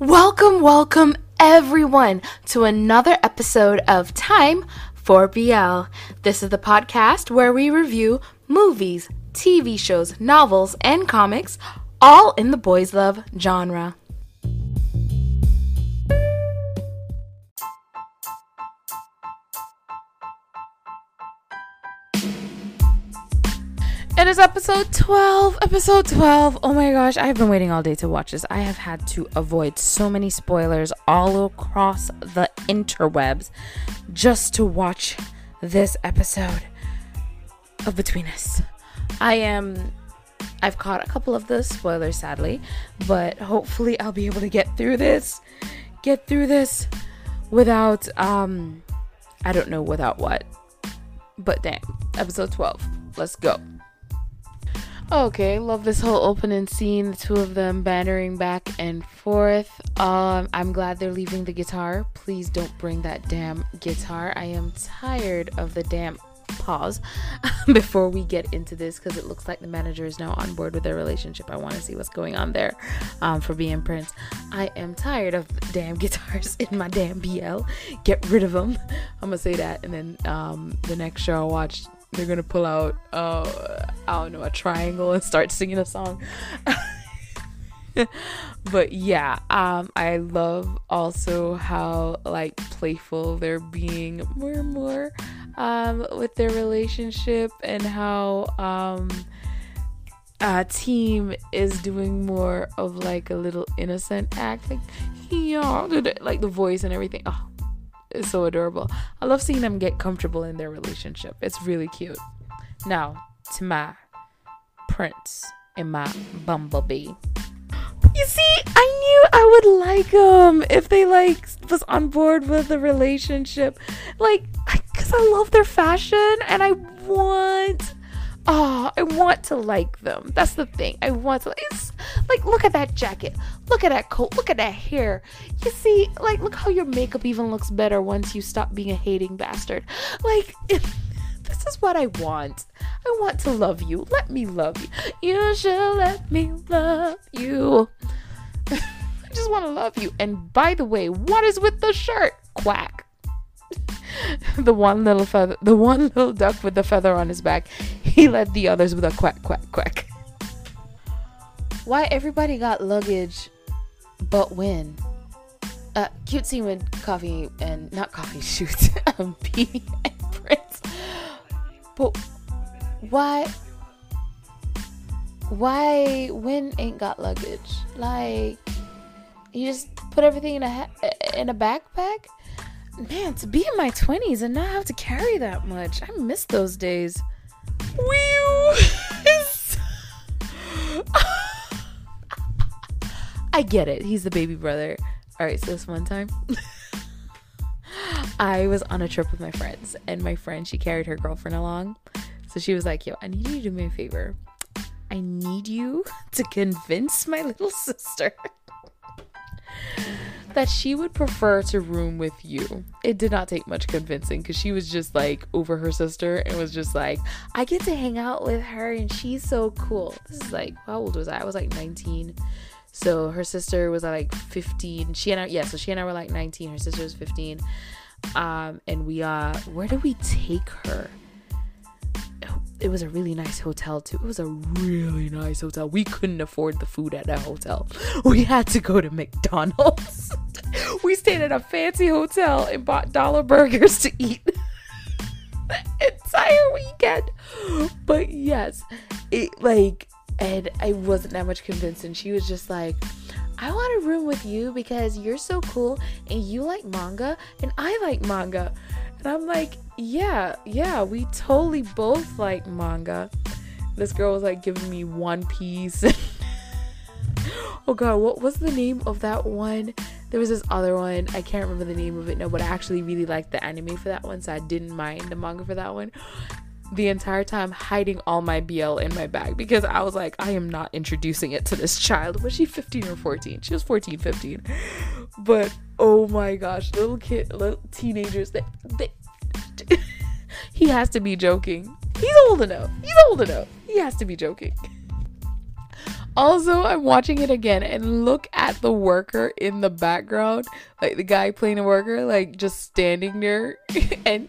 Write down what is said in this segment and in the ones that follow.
Welcome, welcome everyone to another episode of Time for BL. This is the podcast where we review movies, TV shows, novels, and comics, all in the boys' love genre. Is episode 12. Episode 12. Oh my gosh, I've been waiting all day to watch this. I have had to avoid so many spoilers all across the interwebs just to watch this episode of Between Us. I am. I've caught a couple of the spoilers, sadly, but hopefully I'll be able to get through this. Get through this without, um, I don't know without what. But damn, episode 12. Let's go. Okay, love this whole opening scene, the two of them bantering back and forth. Um, I'm glad they're leaving the guitar. Please don't bring that damn guitar. I am tired of the damn pause before we get into this because it looks like the manager is now on board with their relationship. I want to see what's going on there um, for being Prince. I am tired of damn guitars in my damn BL. Get rid of them. I'm gonna say that, and then um, the next show I watched they're gonna pull out uh I don't know a triangle and start singing a song. but yeah, um I love also how like playful they're being more and more um with their relationship and how um team is doing more of like a little innocent act like yeah like the voice and everything oh is so adorable. I love seeing them get comfortable in their relationship. It's really cute. Now, to my prince and my bumblebee. You see, I knew I would like them if they like was on board with the relationship. Like, I, cuz I love their fashion and I want oh, I want to like them. That's the thing. I want to. It's like, look at that jacket. Look at that coat. Look at that hair. You see, like, look how your makeup even looks better once you stop being a hating bastard. Like, this is what I want. I want to love you. Let me love you. You should let me love you. I just want to love you. And by the way, what is with the shirt? Quack. the one little feather, the one little duck with the feather on his back, he led the others with a quack, quack, quack. Why everybody got luggage, but Win? Uh, cute scene with Coffee and not Coffee shoots, um, and Prince. But why? Why Win ain't got luggage? Like you just put everything in a ha- in a backpack? man, to be in my 20s and not have to carry that much. I miss those days. Whew. I get it. He's the baby brother. All right, so this one time I was on a trip with my friends and my friend she carried her girlfriend along. So she was like, "Yo, I need you to do me a favor. I need you to convince my little sister that she would prefer to room with you. It did not take much convincing because she was just like over her sister and was just like, I get to hang out with her and she's so cool. This is like, how old was I? I was like 19. So her sister was like 15. She and I, yeah, so she and I were like 19. Her sister was 15. Um, and we, uh, where did we take her? it was a really nice hotel too. It was a really nice hotel. We couldn't afford the food at that hotel. We had to go to McDonald's. we stayed at a fancy hotel and bought dollar burgers to eat the entire weekend. But yes, it like and I wasn't that much convinced and she was just like I want a room with you because you're so cool and you like manga and I like manga. And I'm like, yeah, yeah, we totally both like manga. This girl was like giving me One Piece. oh god, what was the name of that one? There was this other one. I can't remember the name of it no, but I actually really liked the anime for that one, so I didn't mind the manga for that one. The entire time hiding all my BL in my bag because I was like, I am not introducing it to this child. Was she 15 or 14? She was 14, 15. But oh my gosh, little kid, little teenagers, they, they he has to be joking. He's old enough. He's old enough. He has to be joking. Also, I'm watching it again and look at the worker in the background, like the guy playing a worker, like just standing there, and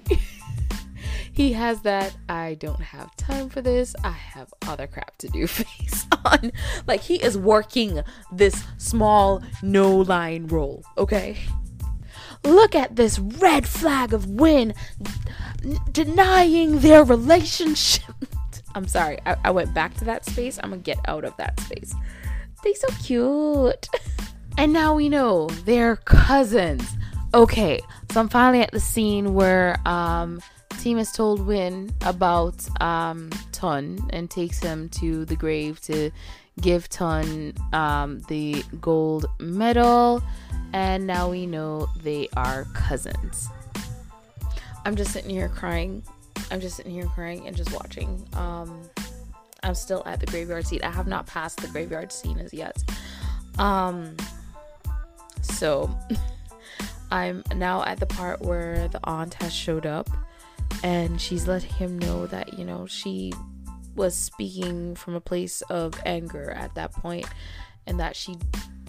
he has that I don't have time for this, I have other crap to do face on. Like he is working this small no line role, okay? Look at this red flag of win denying their relationship. I'm sorry, I, I went back to that space. I'm gonna get out of that space. They so cute. and now we know they're cousins. Okay, so I'm finally at the scene where um team has told Win about um Ton and takes him to the grave to give Ton um the gold medal and now we know they are cousins. I'm just sitting here crying I'm just sitting here crying and just watching. Um, I'm still at the graveyard scene. I have not passed the graveyard scene as yet. Um, so I'm now at the part where the aunt has showed up and she's letting him know that, you know, she was speaking from a place of anger at that point and that she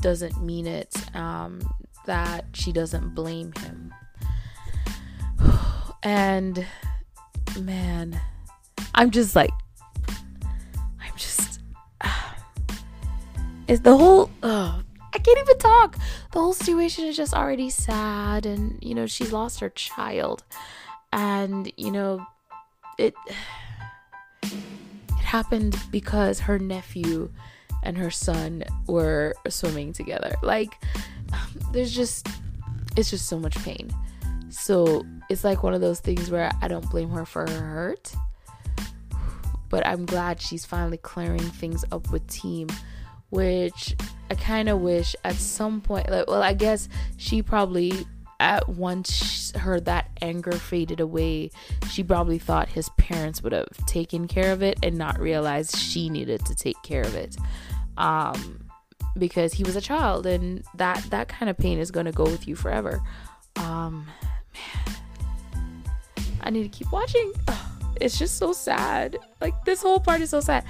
doesn't mean it, um, that she doesn't blame him. and man, I'm just like, I'm just, uh, it's the whole, uh, I can't even talk. The whole situation is just already sad, and you know, she's lost her child, and you know, it, it happened because her nephew and her son were swimming together. Like, there's just, it's just so much pain. So it's like one of those things where I don't blame her for her hurt. But I'm glad she's finally clearing things up with team, which I kind of wish at some point, like, well, I guess she probably at once her that anger faded away, she probably thought his parents would have taken care of it and not realized she needed to take care of it. Um, because he was a child and that that kind of pain is going to go with you forever. Um, man, I need to keep watching. It's just so sad. Like this whole part is so sad.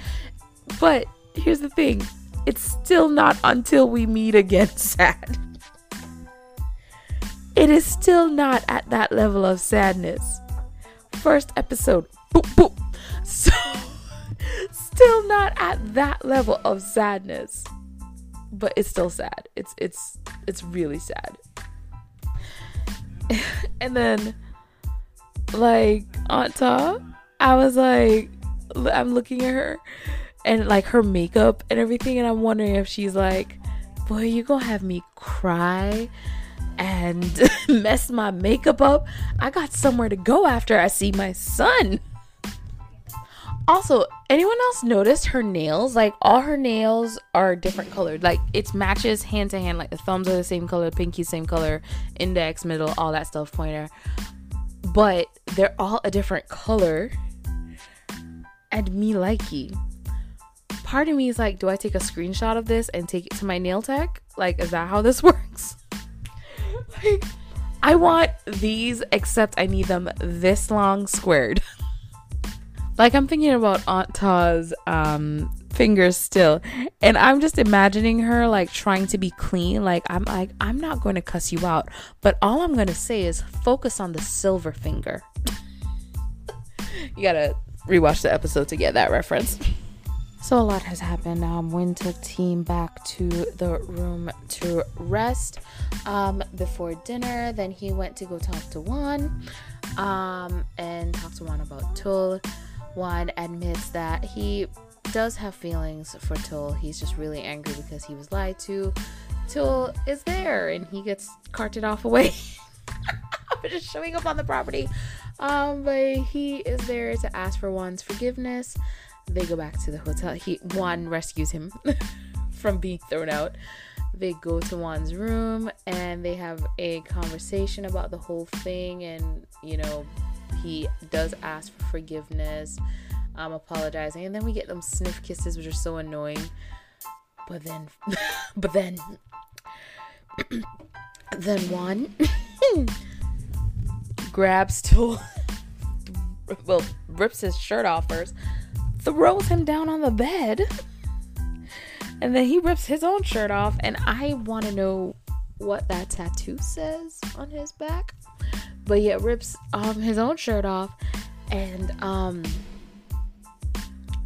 But here's the thing. It's still not until we meet again sad. It is still not at that level of sadness. First episode. Boop, boop. So still not at that level of sadness. But it's still sad. It's it's it's really sad. and then like Aunt Ta, I was like, I'm looking at her and like her makeup and everything, and I'm wondering if she's like, boy, you gonna have me cry and mess my makeup up. I got somewhere to go after I see my son. Also, anyone else noticed her nails? Like all her nails are different colored. Like it's matches hand to hand. Like the thumbs are the same color, pinky same color, index, middle, all that stuff, pointer. But they're all a different color. And me likey. Part of me is like, do I take a screenshot of this and take it to my nail tech? Like, is that how this works? Like, I want these, except I need them this long squared. Like I'm thinking about Aunt Ta's um, fingers still, and I'm just imagining her like trying to be clean. Like I'm like I'm not going to cuss you out, but all I'm going to say is focus on the silver finger. you gotta rewatch the episode to get that reference. So a lot has happened. Um, took team back to the room to rest um, before dinner. Then he went to go talk to Juan um, and talk to Juan about Tul. Juan admits that he does have feelings for Tul. He's just really angry because he was lied to. Tul is there and he gets carted off away for just showing up on the property. Um, but he is there to ask for Juan's forgiveness. They go back to the hotel. He Juan rescues him from being thrown out. They go to Juan's room and they have a conversation about the whole thing and you know he does ask for forgiveness, um, apologizing, and then we get them sniff kisses, which are so annoying. But then, but then, then one grabs to, well, rips his shirt off first, throws him down on the bed, and then he rips his own shirt off, and I want to know what that tattoo says on his back. But yeah, rips um his own shirt off, and um.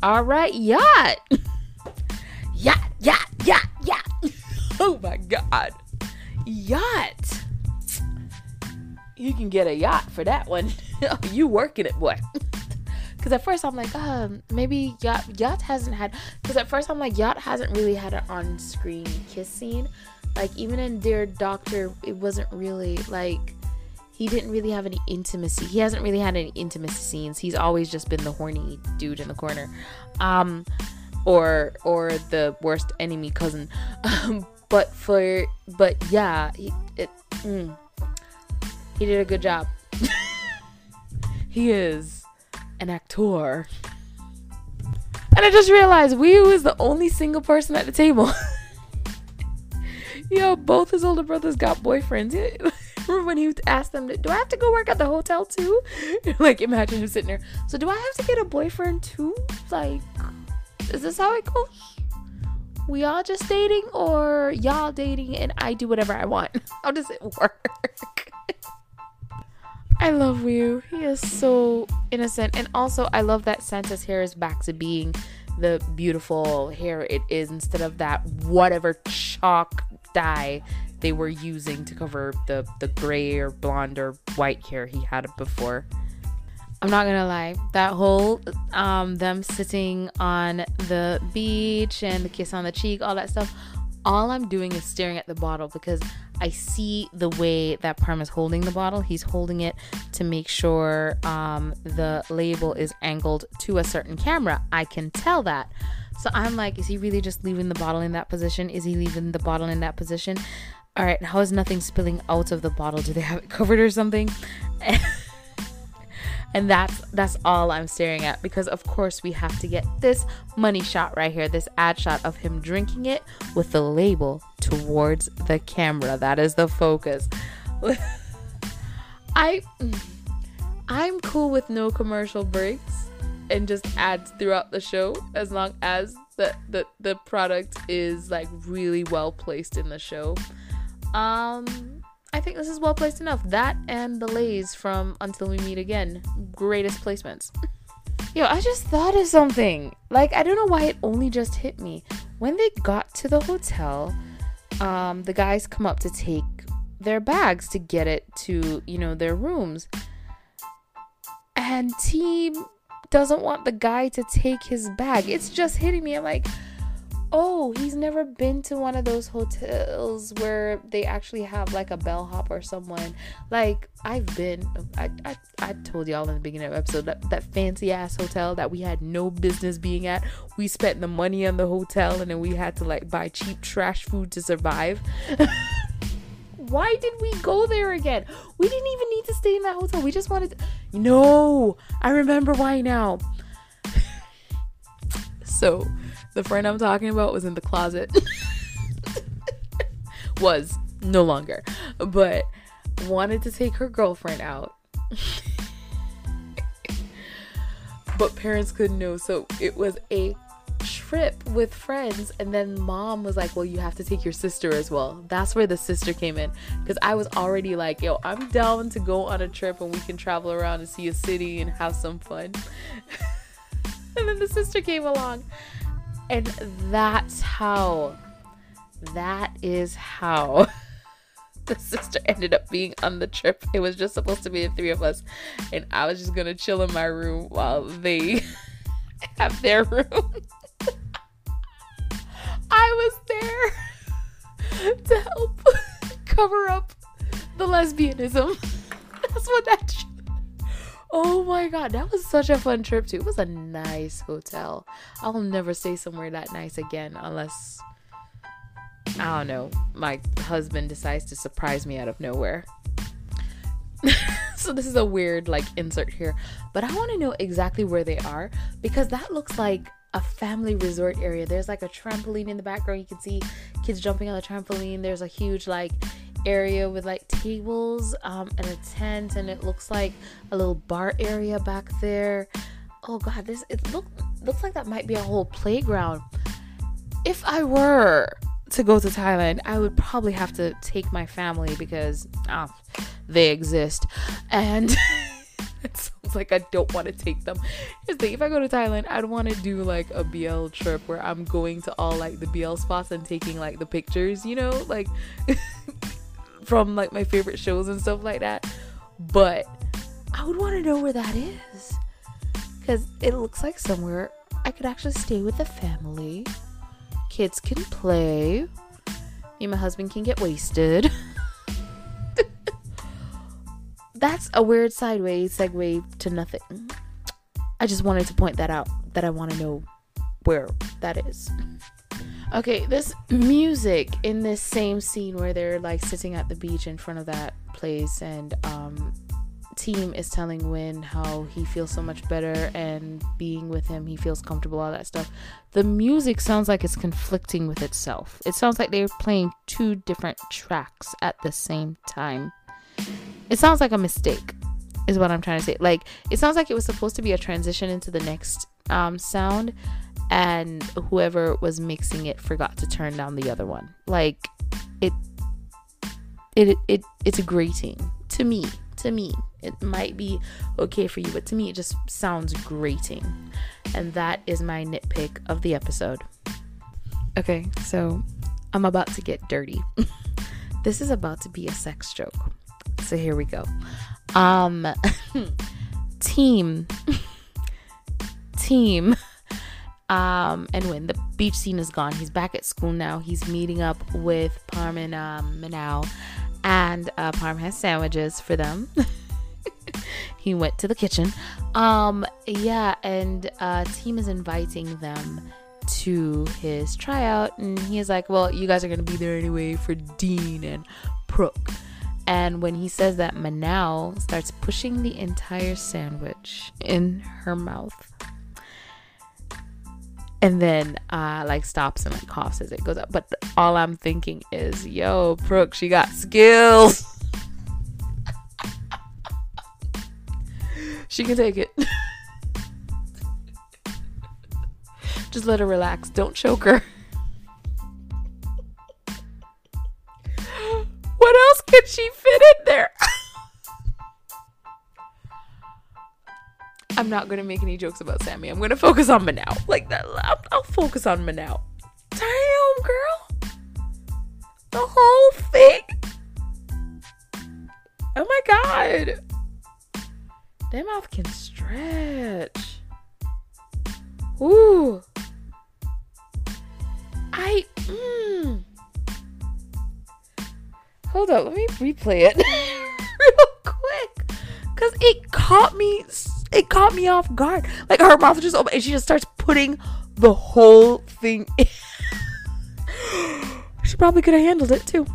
All right, yacht, yacht, yacht, yacht, yacht. Oh my god, yacht. You can get a yacht for that one. you working it, boy. Because at first I'm like, um, maybe Yacht Yacht hasn't had. Because at first I'm like, Yacht hasn't really had an on-screen kiss scene. Like even in Dear Doctor, it wasn't really like he didn't really have any intimacy. He hasn't really had any intimacy scenes. He's always just been the horny dude in the corner, um, or or the worst enemy cousin. Um, but for but yeah, he, it mm, he did a good job. he is an actor. And I just realized Wee is the only single person at the table. Yo, both his older brothers got boyfriends. When he asked them, "Do I have to go work at the hotel too?" like, imagine him sitting there. So, do I have to get a boyfriend too? Like, is this how it goes? We all just dating, or y'all dating, and I do whatever I want? How does it work? I love Ryu. He is so innocent. And also, I love that Santa's hair is back to being the beautiful hair it is instead of that whatever chalk dye they were using to cover the, the gray or blonde or white hair he had before. I'm not gonna lie, that whole um, them sitting on the beach and the kiss on the cheek, all that stuff, all I'm doing is staring at the bottle because I see the way that Parm is holding the bottle. He's holding it to make sure um, the label is angled to a certain camera. I can tell that. So I'm like, is he really just leaving the bottle in that position? Is he leaving the bottle in that position? All right, how is nothing spilling out of the bottle? Do they have it covered or something? and that's that's all I'm staring at because of course we have to get this money shot right here, this ad shot of him drinking it with the label towards the camera. That is the focus. I I'm cool with no commercial breaks and just ads throughout the show as long as the the, the product is like really well placed in the show. Um I think this is well placed enough. That and the Lays from Until We Meet Again. Greatest placements. Yo, I just thought of something. Like, I don't know why it only just hit me. When they got to the hotel, um, the guys come up to take their bags to get it to, you know, their rooms. And team doesn't want the guy to take his bag. It's just hitting me. I'm like, oh, he's never been to one of those hotels where they actually have like a bellhop or someone. Like I've been, I, I, I told y'all in the beginning of the episode that that fancy ass hotel that we had no business being at. We spent the money on the hotel and then we had to like buy cheap trash food to survive. Why did we go there again? We didn't even need to stay in that hotel. We just wanted. To... No, I remember why now. so the friend I'm talking about was in the closet. was no longer, but wanted to take her girlfriend out. but parents couldn't know, so it was a trip with friends and then mom was like well you have to take your sister as well that's where the sister came in because i was already like yo i'm down to go on a trip and we can travel around and see a city and have some fun and then the sister came along and that's how, that is how the sister ended up being on the trip. It was just supposed to be the three of us. And I was just going to chill in my room while they have their room. I was there to help cover up the lesbianism. That's what that Oh my god, that was such a fun trip too. It was a nice hotel. I'll never stay somewhere that nice again unless I don't know, my husband decides to surprise me out of nowhere. so this is a weird like insert here, but I want to know exactly where they are because that looks like a family resort area. There's like a trampoline in the background. You can see kids jumping on the trampoline. There's a huge like area with like tables um, and a tent, and it looks like a little bar area back there. Oh god, this it look looks like that might be a whole playground. if I were to go to Thailand, I would probably have to take my family because oh, they exist. And it sounds like I don't want to take them. Here's the if I go to Thailand, I'd want to do like a BL trip where I'm going to all like the BL spots and taking like the pictures, you know, like from like my favorite shows and stuff like that. But I would want to know where that is. Because it looks like somewhere I could actually stay with the family. Kids can play. Me and my husband can get wasted. That's a weird sideways segue to nothing. I just wanted to point that out that I want to know where that is. Okay, this music in this same scene where they're like sitting at the beach in front of that place and um team is telling Win how he feels so much better and being with him he feels comfortable all that stuff. The music sounds like it's conflicting with itself. It sounds like they're playing two different tracks at the same time. It sounds like a mistake, is what I'm trying to say. Like, it sounds like it was supposed to be a transition into the next um, sound, and whoever was mixing it forgot to turn down the other one. Like, it, it, it, it's a grating to me. To me, it might be okay for you, but to me, it just sounds grating, and that is my nitpick of the episode. Okay, so I'm about to get dirty. this is about to be a sex joke. So here we go. Um team team um and when the beach scene is gone, he's back at school now. He's meeting up with Parm and um Manal and uh, Parm has sandwiches for them. he went to the kitchen. Um yeah, and uh team is inviting them to his tryout and he's like, "Well, you guys are to be there anyway for Dean and Prook." And when he says that, Manal starts pushing the entire sandwich in her mouth. And then uh like stops and like coughs as it goes up. But all I'm thinking is, yo, Brooke, she got skills. she can take it. Just let her relax. Don't choke her. What else could she fit in there? I'm not gonna make any jokes about Sammy. I'm gonna focus on Manal. Like that. I'll, I'll focus on Manal. Damn, girl. The whole thing. Oh my god. That mouth can stretch. Ooh. I. Mmm. Hold up, let me replay it real quick. Cause it caught me it caught me off guard. Like her mouth just open and she just starts putting the whole thing in. she probably could have handled it too.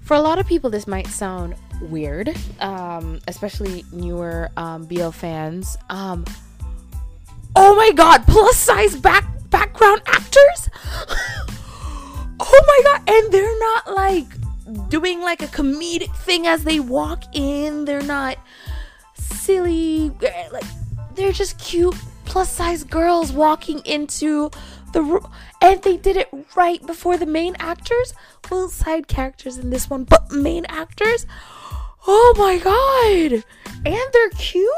For a lot of people this might sound weird, um, especially newer um, BL fans. Um, oh my god, plus size back background actors? oh my god, and they're not like doing like a comedic thing as they walk in. They're not silly, uh, like they're just cute plus size girls walking into the room. And they did it right before the main actors. Well, side characters in this one, but main actors. Oh my god! And they're cute?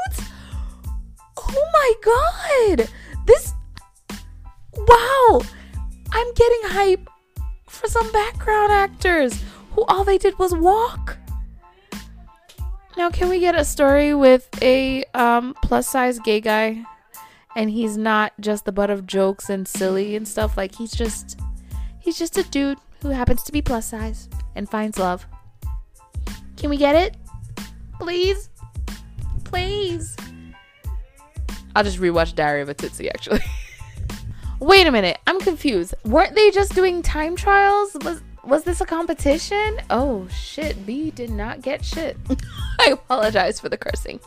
Oh my god! This. Wow! I'm getting hype for some background actors who all they did was walk. Now, can we get a story with a um, plus size gay guy? And he's not just the butt of jokes and silly and stuff. Like, he's just. He's just a dude who happens to be plus size and finds love. Can we get it? Please? Please? I'll just rewatch Diary of a Tootsie actually. Wait a minute, I'm confused. Weren't they just doing time trials? Was was this a competition? Oh shit, B did not get shit. I apologize for the cursing.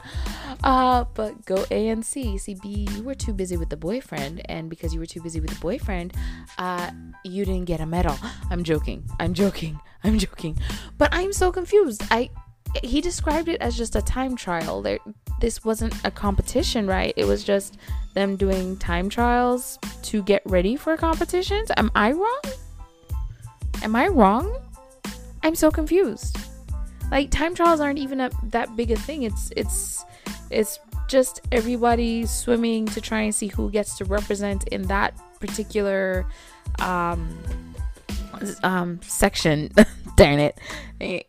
Uh, but go A and C. See, B, you were too busy with the boyfriend, and because you were too busy with the boyfriend, uh, you didn't get a medal. I'm joking. I'm joking. I'm joking. But I'm so confused. I he described it as just a time trial. There this wasn't a competition, right? It was just them doing time trials to get ready for competitions. Am I wrong? Am I wrong? I'm so confused. Like time trials aren't even a, that big a thing. It's it's it's just everybody swimming to try and see who gets to represent in that particular um um section darn it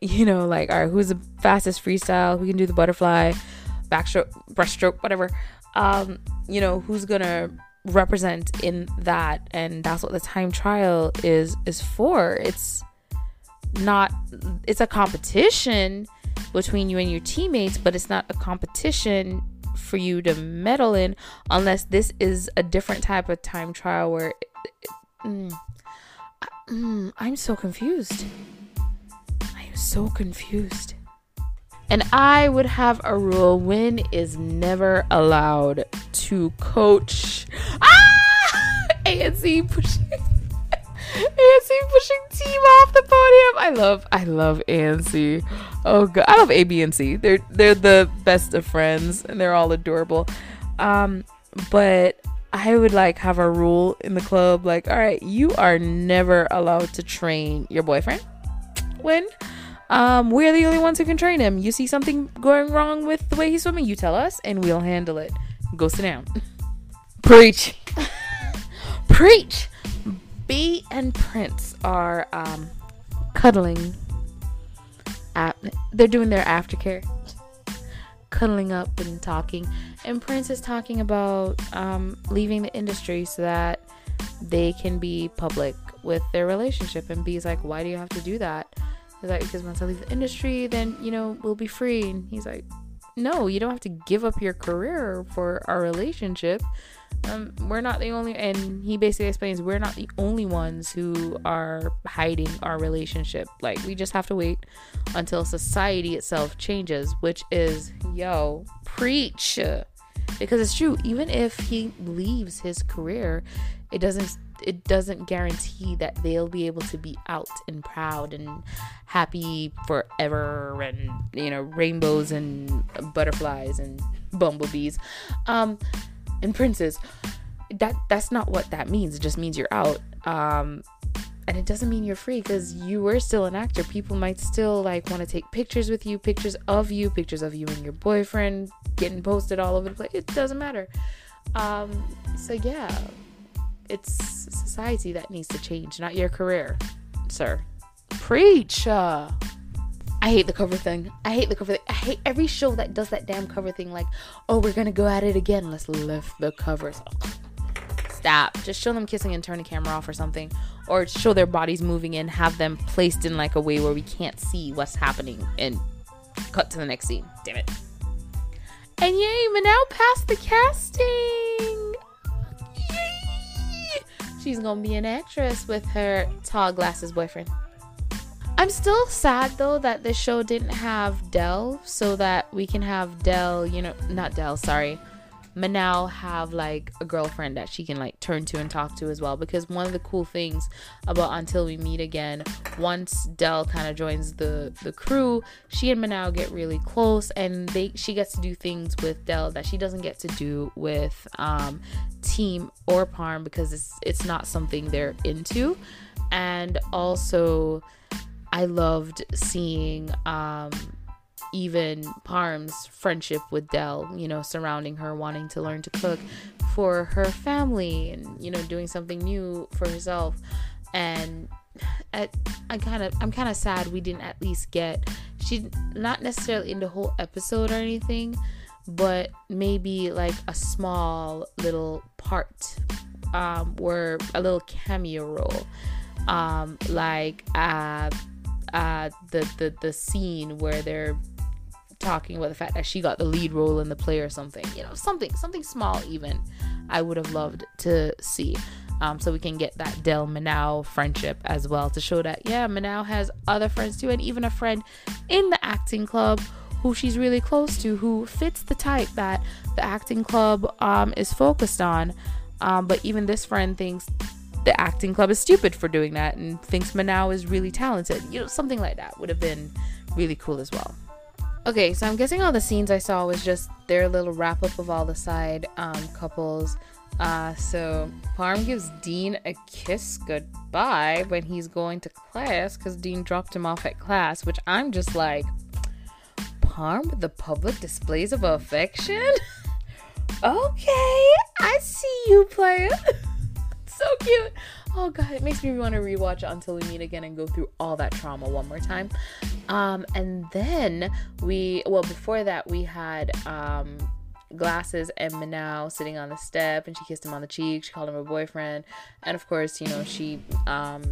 you know like all right who's the fastest freestyle who can do the butterfly backstroke breaststroke whatever um you know who's gonna represent in that and that's what the time trial is is for it's not it's a competition between you and your teammates but it's not a competition for you to meddle in unless this is a different type of time trial where mm, mm, I'm so confused. I am so confused. And I would have a rule Win is never allowed to coach. Ah! ANC pushing ANC pushing team off the podium. I love I love ANC. Oh god, I love A, B, and C. They're they're the best of friends and they're all adorable. Um, but I would like have a rule in the club like, all right, you are never allowed to train your boyfriend. When um, we're the only ones who can train him. You see something going wrong with the way he's swimming, you tell us and we'll handle it. Go sit down. Preach. Preach. B and Prince are um, cuddling. At, they're doing their aftercare, cuddling up and talking. And Prince is talking about um, leaving the industry so that they can be public with their relationship. And B's like, why do you have to do that? He's like, because once I leave the industry, then you know we'll be free. And he's like, no, you don't have to give up your career for our relationship. Um, we're not the only and he basically explains we're not the only ones who are hiding our relationship. Like we just have to wait until society itself changes which is yo preach. Because it's true even if he leaves his career it doesn't it doesn't guarantee that they'll be able to be out and proud and happy forever and you know rainbows and butterflies and bumblebees. Um and princes. That that's not what that means. It just means you're out. Um and it doesn't mean you're free because you were still an actor. People might still like want to take pictures with you pictures of you pictures of you and your boyfriend getting posted all over the place. It doesn't matter. Um so yeah it's society that needs to change not your career sir preach uh I hate the cover thing. I hate the cover thing. I hate every show that does that damn cover thing. Like, oh, we're gonna go at it again. Let's lift the covers. Stop. Just show them kissing and turn the camera off or something, or show their bodies moving and have them placed in like a way where we can't see what's happening and cut to the next scene. Damn it. And yay, Manal passed the casting. She's gonna be an actress with her tall glasses boyfriend. I'm still sad though that this show didn't have Dell so that we can have Dell, you know, not Dell, sorry. Manal have like a girlfriend that she can like turn to and talk to as well. Because one of the cool things about Until We Meet Again once Dell kind of joins the the crew she and Manal get really close and they she gets to do things with Dell that she doesn't get to do with um, Team or Parm because it's it's not something they're into. And also I loved seeing um, even Parm's friendship with Dell, you know, surrounding her, wanting to learn to cook for her family and, you know, doing something new for herself. And at, I kind of, I'm kind of sad we didn't at least get, she, not necessarily in the whole episode or anything, but maybe like a small little part um, where a little cameo role. Um, like, uh, uh, the, the the scene where they're talking about the fact that she got the lead role in the play or something. You know, something something small even. I would have loved to see. Um, so we can get that Dell Manal friendship as well to show that yeah, Manal has other friends too, and even a friend in the acting club who she's really close to, who fits the type that the acting club um, is focused on. Um, but even this friend thinks the acting club is stupid for doing that and thinks Manal is really talented. You know, something like that would have been really cool as well. Okay, so I'm guessing all the scenes I saw was just their little wrap up of all the side um, couples. Uh, so Parm gives Dean a kiss goodbye when he's going to class because Dean dropped him off at class, which I'm just like, Parm with the public displays of affection? okay, I see you, player. so cute. Oh god, it makes me want to rewatch Until We Meet Again and go through all that trauma one more time. Um, and then we, well, before that, we had um, glasses and Manal sitting on the step, and she kissed him on the cheek. She called him her boyfriend, and of course, you know, she um,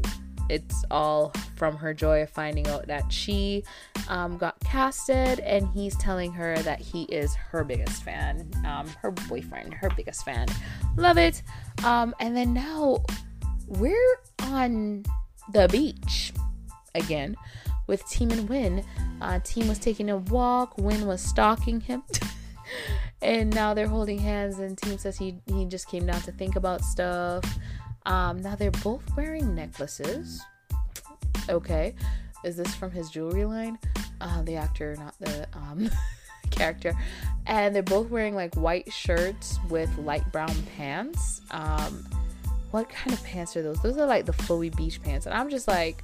it's all from her joy of finding out that she um, got casted. And he's telling her that he is her biggest fan um, her boyfriend her biggest fan. Love it. Um, and then now we're on the beach again with Team and Win. Uh, Team was taking a walk, Win was stalking him. and now they're holding hands, and Team says he, he just came down to think about stuff. Um, now they're both wearing necklaces. Okay. Is this from his jewelry line? Uh, the actor, not the um, character. And they're both wearing like white shirts with light brown pants. Um, what kind of pants are those? Those are like the flowy beach pants. And I'm just like,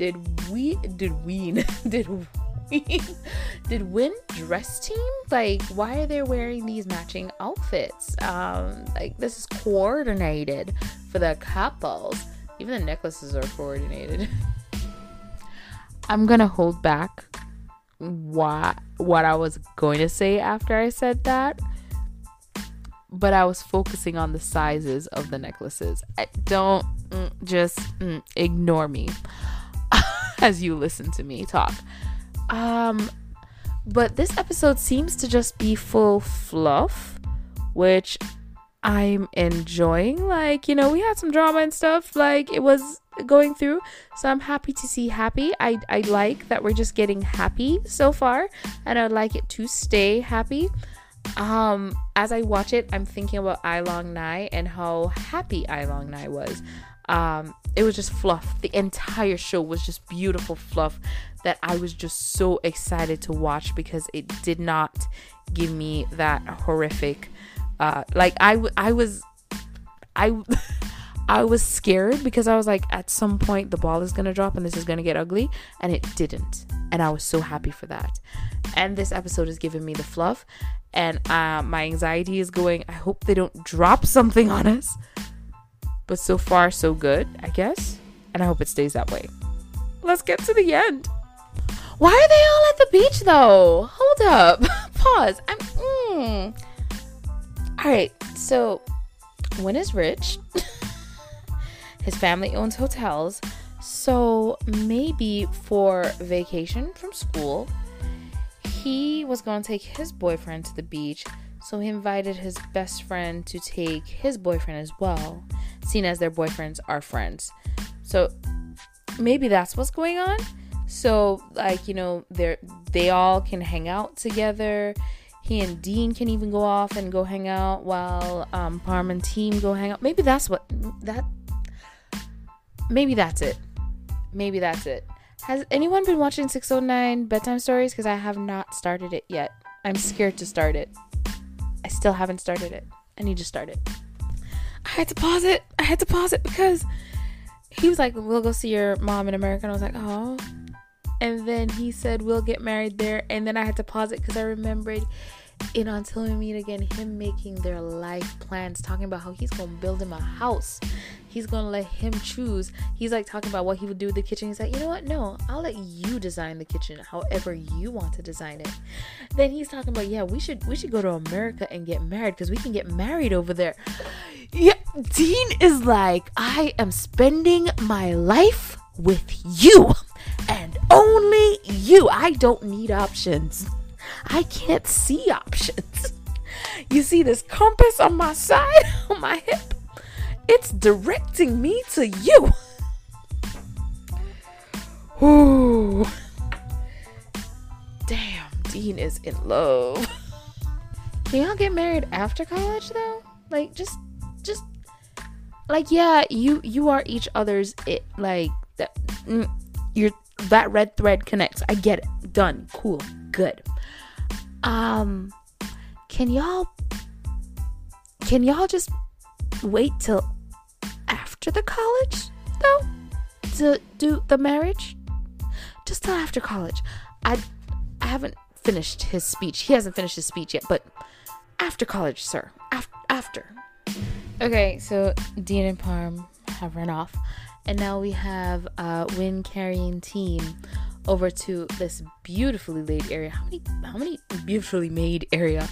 did we, did we, did we, did Win dress team? Like, why are they wearing these matching outfits? Um, like, this is coordinated for the couples. Even the necklaces are coordinated. I'm gonna hold back what what I was going to say after I said that but I was focusing on the sizes of the necklaces. I don't mm, just mm, ignore me as you listen to me talk. Um, but this episode seems to just be full fluff, which I'm enjoying. Like, you know, we had some drama and stuff, like it was going through. So I'm happy to see happy. I, I like that we're just getting happy so far, and I'd like it to stay happy um as i watch it i'm thinking about ai long nai and how happy ai long nai was um it was just fluff the entire show was just beautiful fluff that i was just so excited to watch because it did not give me that horrific uh like i i was i I was scared because I was like, at some point, the ball is gonna drop and this is gonna get ugly, and it didn't. And I was so happy for that. And this episode has given me the fluff, and uh, my anxiety is going. I hope they don't drop something on us. But so far, so good, I guess. And I hope it stays that way. Let's get to the end. Why are they all at the beach though? Hold up. Pause. I'm. Mm. All right. So, Win is rich. His family owns hotels. So maybe for vacation from school, he was going to take his boyfriend to the beach. So he invited his best friend to take his boyfriend as well, seeing as their boyfriends are friends. So maybe that's what's going on. So like, you know, they they all can hang out together. He and Dean can even go off and go hang out while um Parm and team go hang out. Maybe that's what that maybe that's it. Maybe that's it. Has anyone been watching 609 bedtime stories? Because I have not started it yet. I'm scared to start it. I still haven't started it. I need to start it. I had to pause it. I had to pause it because he was like, We'll go see your mom in America. And I was like, Oh. And then he said, We'll get married there. And then I had to pause it because I remembered in Until We Meet Again, him making their life plans, talking about how he's going to build him a house he's gonna let him choose. He's like talking about what he would do with the kitchen. He's like, you know what? No, I'll let you design the kitchen however you want to design it. Then he's talking about, yeah, we should we should go to America and get married because we can get married over there. Yeah, Dean is like, I am spending my life with you and only you. I don't need options. I can't see options. You see this compass on my side, on my hip? It's directing me to you. Ooh. Damn, Dean is in love. Can y'all get married after college though? Like just just like yeah, you you are each other's it like that mm, you're that red thread connects. I get it. Done. Cool. good. Um, can y'all can y'all just wait till after the college though to do the marriage? Just till after college. I I haven't finished his speech. He hasn't finished his speech yet, but after college, sir. After after. Okay, so Dean and Parm have run off, and now we have uh, Win carrying team over to this beautifully laid area. How many? How many beautifully made area?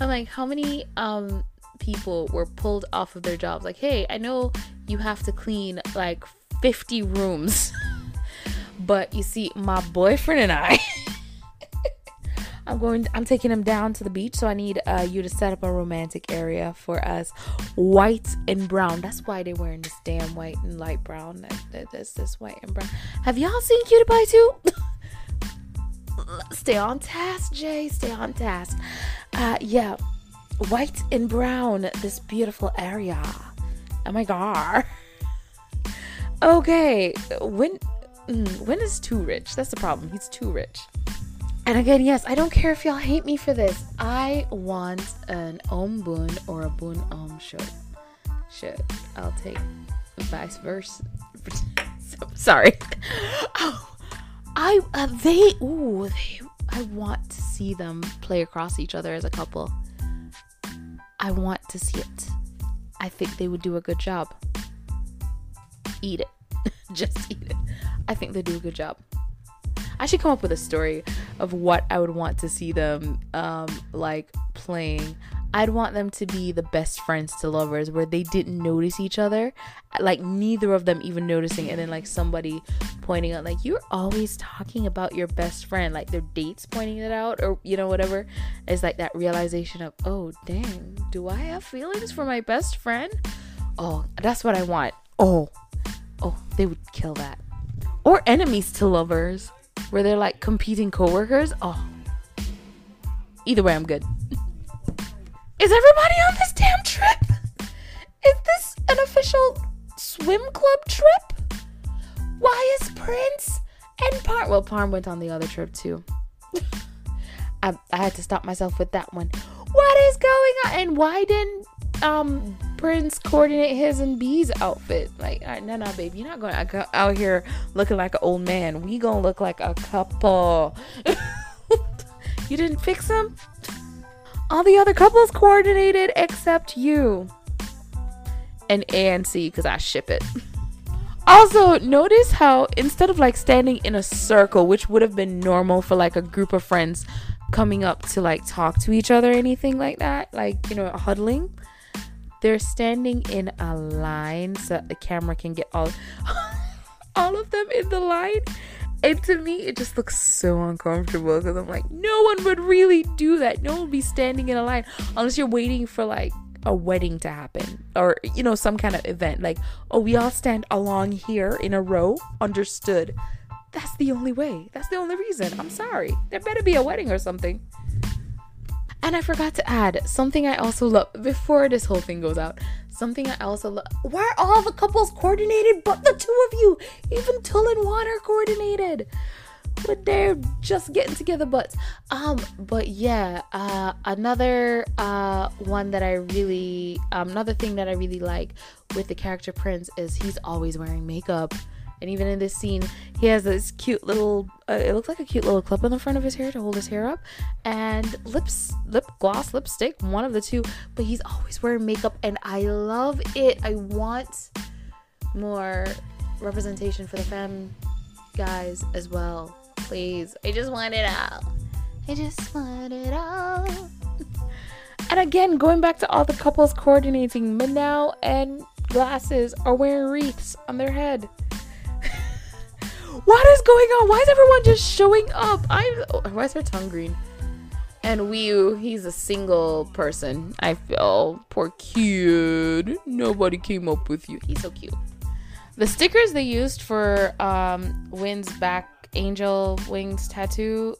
I'm like, how many um people were pulled off of their jobs? Like, hey, I know you have to clean like 50 rooms, but you see, my boyfriend and I. I'm going. I'm taking him down to the beach, so I need uh, you to set up a romantic area for us, white and brown. That's why they're wearing this damn white and light brown. That's this white and brown. Have y'all seen Cutie Pie too? Stay on task, Jay. Stay on task. Uh, yeah, white and brown. This beautiful area. Oh my god. Okay, when mm, when is too rich? That's the problem. He's too rich. And again, yes, I don't care if y'all hate me for this. I want an Ohm Boun or a Boun Ohm show. Shit, I'll take vice versa. Sorry. Oh, I uh, they ooh they. I want to see them play across each other as a couple. I want to see it. I think they would do a good job. Eat it. Just eat it. I think they do a good job. I should come up with a story of what I would want to see them um, like playing. I'd want them to be the best friends to lovers where they didn't notice each other, like neither of them even noticing, and then like somebody pointing out, like, you're always talking about your best friend, like their dates pointing it out, or you know, whatever. It's like that realization of, oh, dang, do I have feelings for my best friend? Oh, that's what I want. Oh, oh, they would kill that. Or enemies to lovers where they're like competing coworkers. Oh, either way, I'm good. Is everybody on this damn trip? Is this an official swim club trip? Why is Prince and Pharm? Well, Pharm went on the other trip too. I, I had to stop myself with that one. What is going on? And why didn't um Prince coordinate his and B's outfit. Like, no, no, babe, you're not going out here looking like an old man. We gonna look like a couple. you didn't fix them. All the other couples coordinated except you and ANC because I ship it. Also, notice how instead of like standing in a circle, which would have been normal for like a group of friends coming up to like talk to each other, anything like that, like you know, huddling they're standing in a line so the camera can get all all of them in the line. And to me, it just looks so uncomfortable because I'm like, no one would really do that. No one would be standing in a line unless you're waiting for like a wedding to happen or, you know, some kind of event. Like, oh, we all stand along here in a row. Understood. That's the only way. That's the only reason. I'm sorry. There better be a wedding or something. And I forgot to add something I also love before this whole thing goes out. Something I also love. Why are all the couples coordinated but the two of you? Even Tull and Juan are coordinated. But they're just getting together butts. Um, but yeah, uh another uh one that I really um, another thing that I really like with the character Prince is he's always wearing makeup and even in this scene, he has this cute little, uh, it looks like a cute little clip on the front of his hair to hold his hair up, and lips, lip gloss, lipstick, one of the two. But he's always wearing makeup, and I love it. I want more representation for the femme guys as well. Please. I just want it all. I just want it all. and again, going back to all the couples coordinating, Manal and Glasses are wearing wreaths on their head. What is going on? Why is everyone just showing up? I why is her tongue green? And Wii he's a single person. I feel poor kid. Nobody came up with you. He's so cute. The stickers they used for um, Win's back angel wings tattoo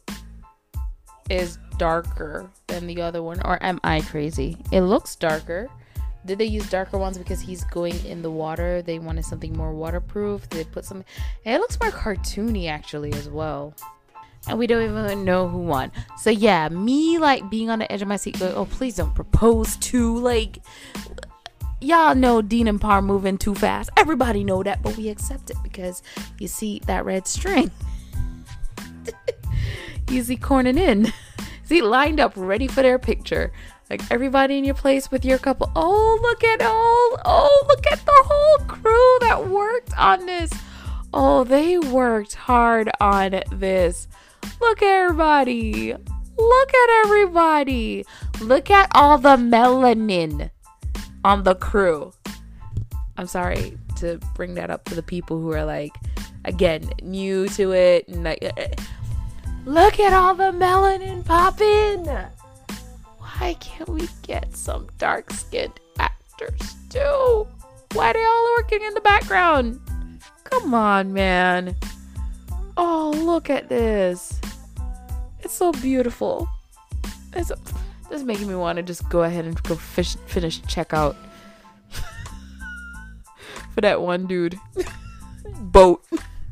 is darker than the other one. Or am I crazy? It looks darker. Did they use darker ones because he's going in the water? They wanted something more waterproof. They put some? It looks more cartoony actually as well. and we don't even know who won. So yeah, me like being on the edge of my seat, like, oh please don't propose to like y'all know Dean and Pharm moving too fast. Everybody know that, but we accept it because you see that red string. you see corning in. See lined up ready for their picture. Like everybody in your place with your couple. Oh, look at all. Oh, look at the whole crew that worked on this. Oh, they worked hard on this. Look at everybody. Look at everybody. Look at all the melanin on the crew. I'm sorry to bring that up to the people who are like, again, new to it. Look at all the melanin popping. Why can't we get some dark skinned actors too? Why are they all working in the background? Come on, man. Oh, look at this. It's so beautiful. It's this is making me want to just go ahead and go fish, finish checkout for that one dude. Boat.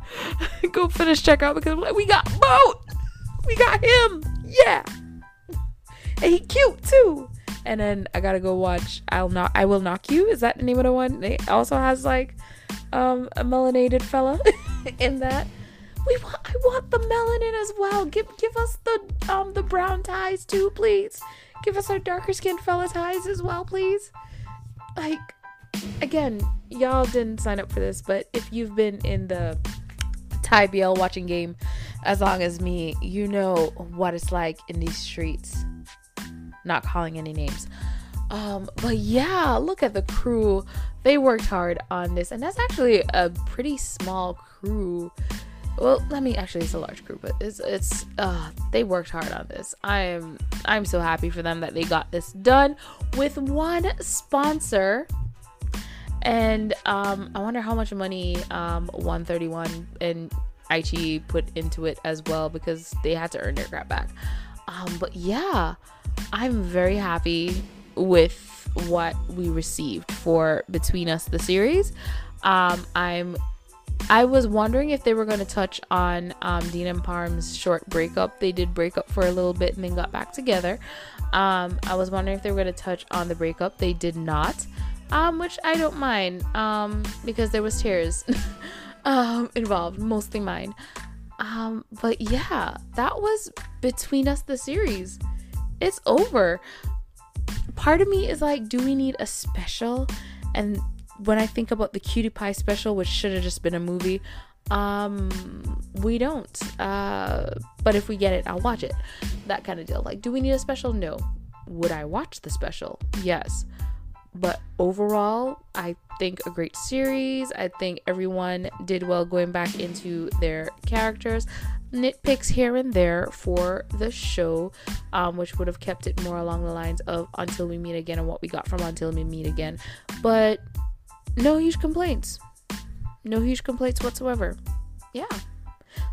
go finish checkout because we got Boat. We got him. Yeah. And he cute too. And then I gotta go watch I'll not I will knock you. Is that the name of the one? It also has like um a melanated fella in that. We want I want the melanin as well. Give give us the um the brown ties too, please. Give us our darker skinned fella ties as well, please. Like again, y'all didn't sign up for this, but if you've been in the Thai BL watching game as long as me, you know what it's like in these streets. Not calling any names. Um, but yeah, look at the crew. They worked hard on this, and that's actually a pretty small crew. Well, let me actually it's a large crew, but it's it's uh they worked hard on this. I'm I'm so happy for them that they got this done with one sponsor. And um I wonder how much money um 131 and Aichi put into it as well because they had to earn their crap back. Um but yeah, I'm very happy with what we received for Between Us the series. Um, I'm I was wondering if they were going to touch on um, Dean and Pharm's short breakup. They did break up for a little bit and then got back together. Um, I was wondering if they were going to touch on the breakup. They did not, um, which I don't mind um, because there was tears um, involved, mostly mine. Um, but yeah, that was Between Us the series. It's over part of me is like, do we need a special? And when I think about the Cutie Pie special, which should have just been a movie, um, we don't. Uh, but if we get it, I'll watch it. That kind of deal. Like, do we need a special? No. Would I watch the special? Yes. But overall, I think a great series. I think everyone did well going back into their characters nitpicks here and there for the show, um, which would have kept it more along the lines of Until We Meet Again and what we got from Until We Meet Again. But no huge complaints. No huge complaints whatsoever. Yeah.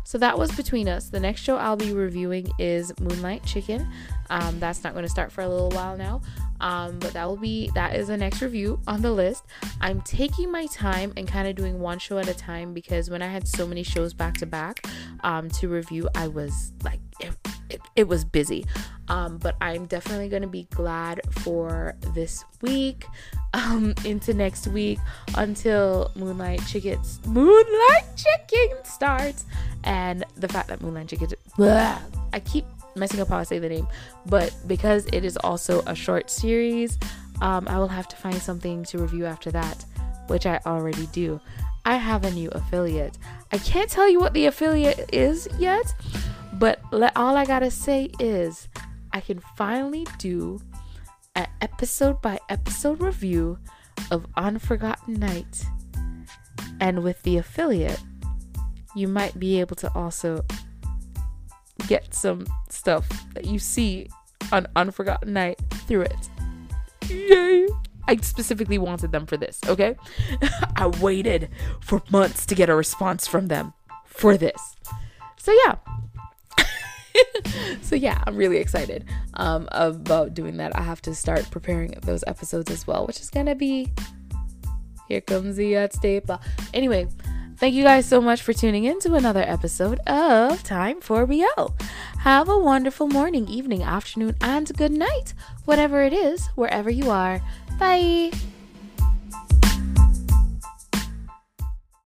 So that was between us. The next show I'll be reviewing is Moonlight Chicken. Um, that's not going to start for a little while now. Um, but that will be that is the next review on the list. I'm taking my time and kind of doing one show at a time because when I had so many shows back to back um, to review, I was like it, it, it was busy. Um, but I'm definitely gonna be glad for this week um, into next week until Moonlight Chicken Moonlight Chicken starts, and the fact that Moonlight Chicken I keep messing up how I say the name, but because it is also a short series, um, I will have to find something to review after that, which I already do. I have a new affiliate. I can't tell you what the affiliate is yet, but le- all I gotta say is I can finally do an episode by episode review of Unforgotten Night. And with the affiliate, you might be able to also get some stuff that you see on Unforgotten Night through it. Yay! I specifically wanted them for this, okay? I waited for months to get a response from them for this. So, yeah. so yeah, I'm really excited um, about doing that. I have to start preparing those episodes as well, which is gonna be here comes the uh, staple. Anyway, thank you guys so much for tuning in to another episode of Time for BL. Have a wonderful morning, evening, afternoon, and good night, whatever it is, wherever you are. Bye.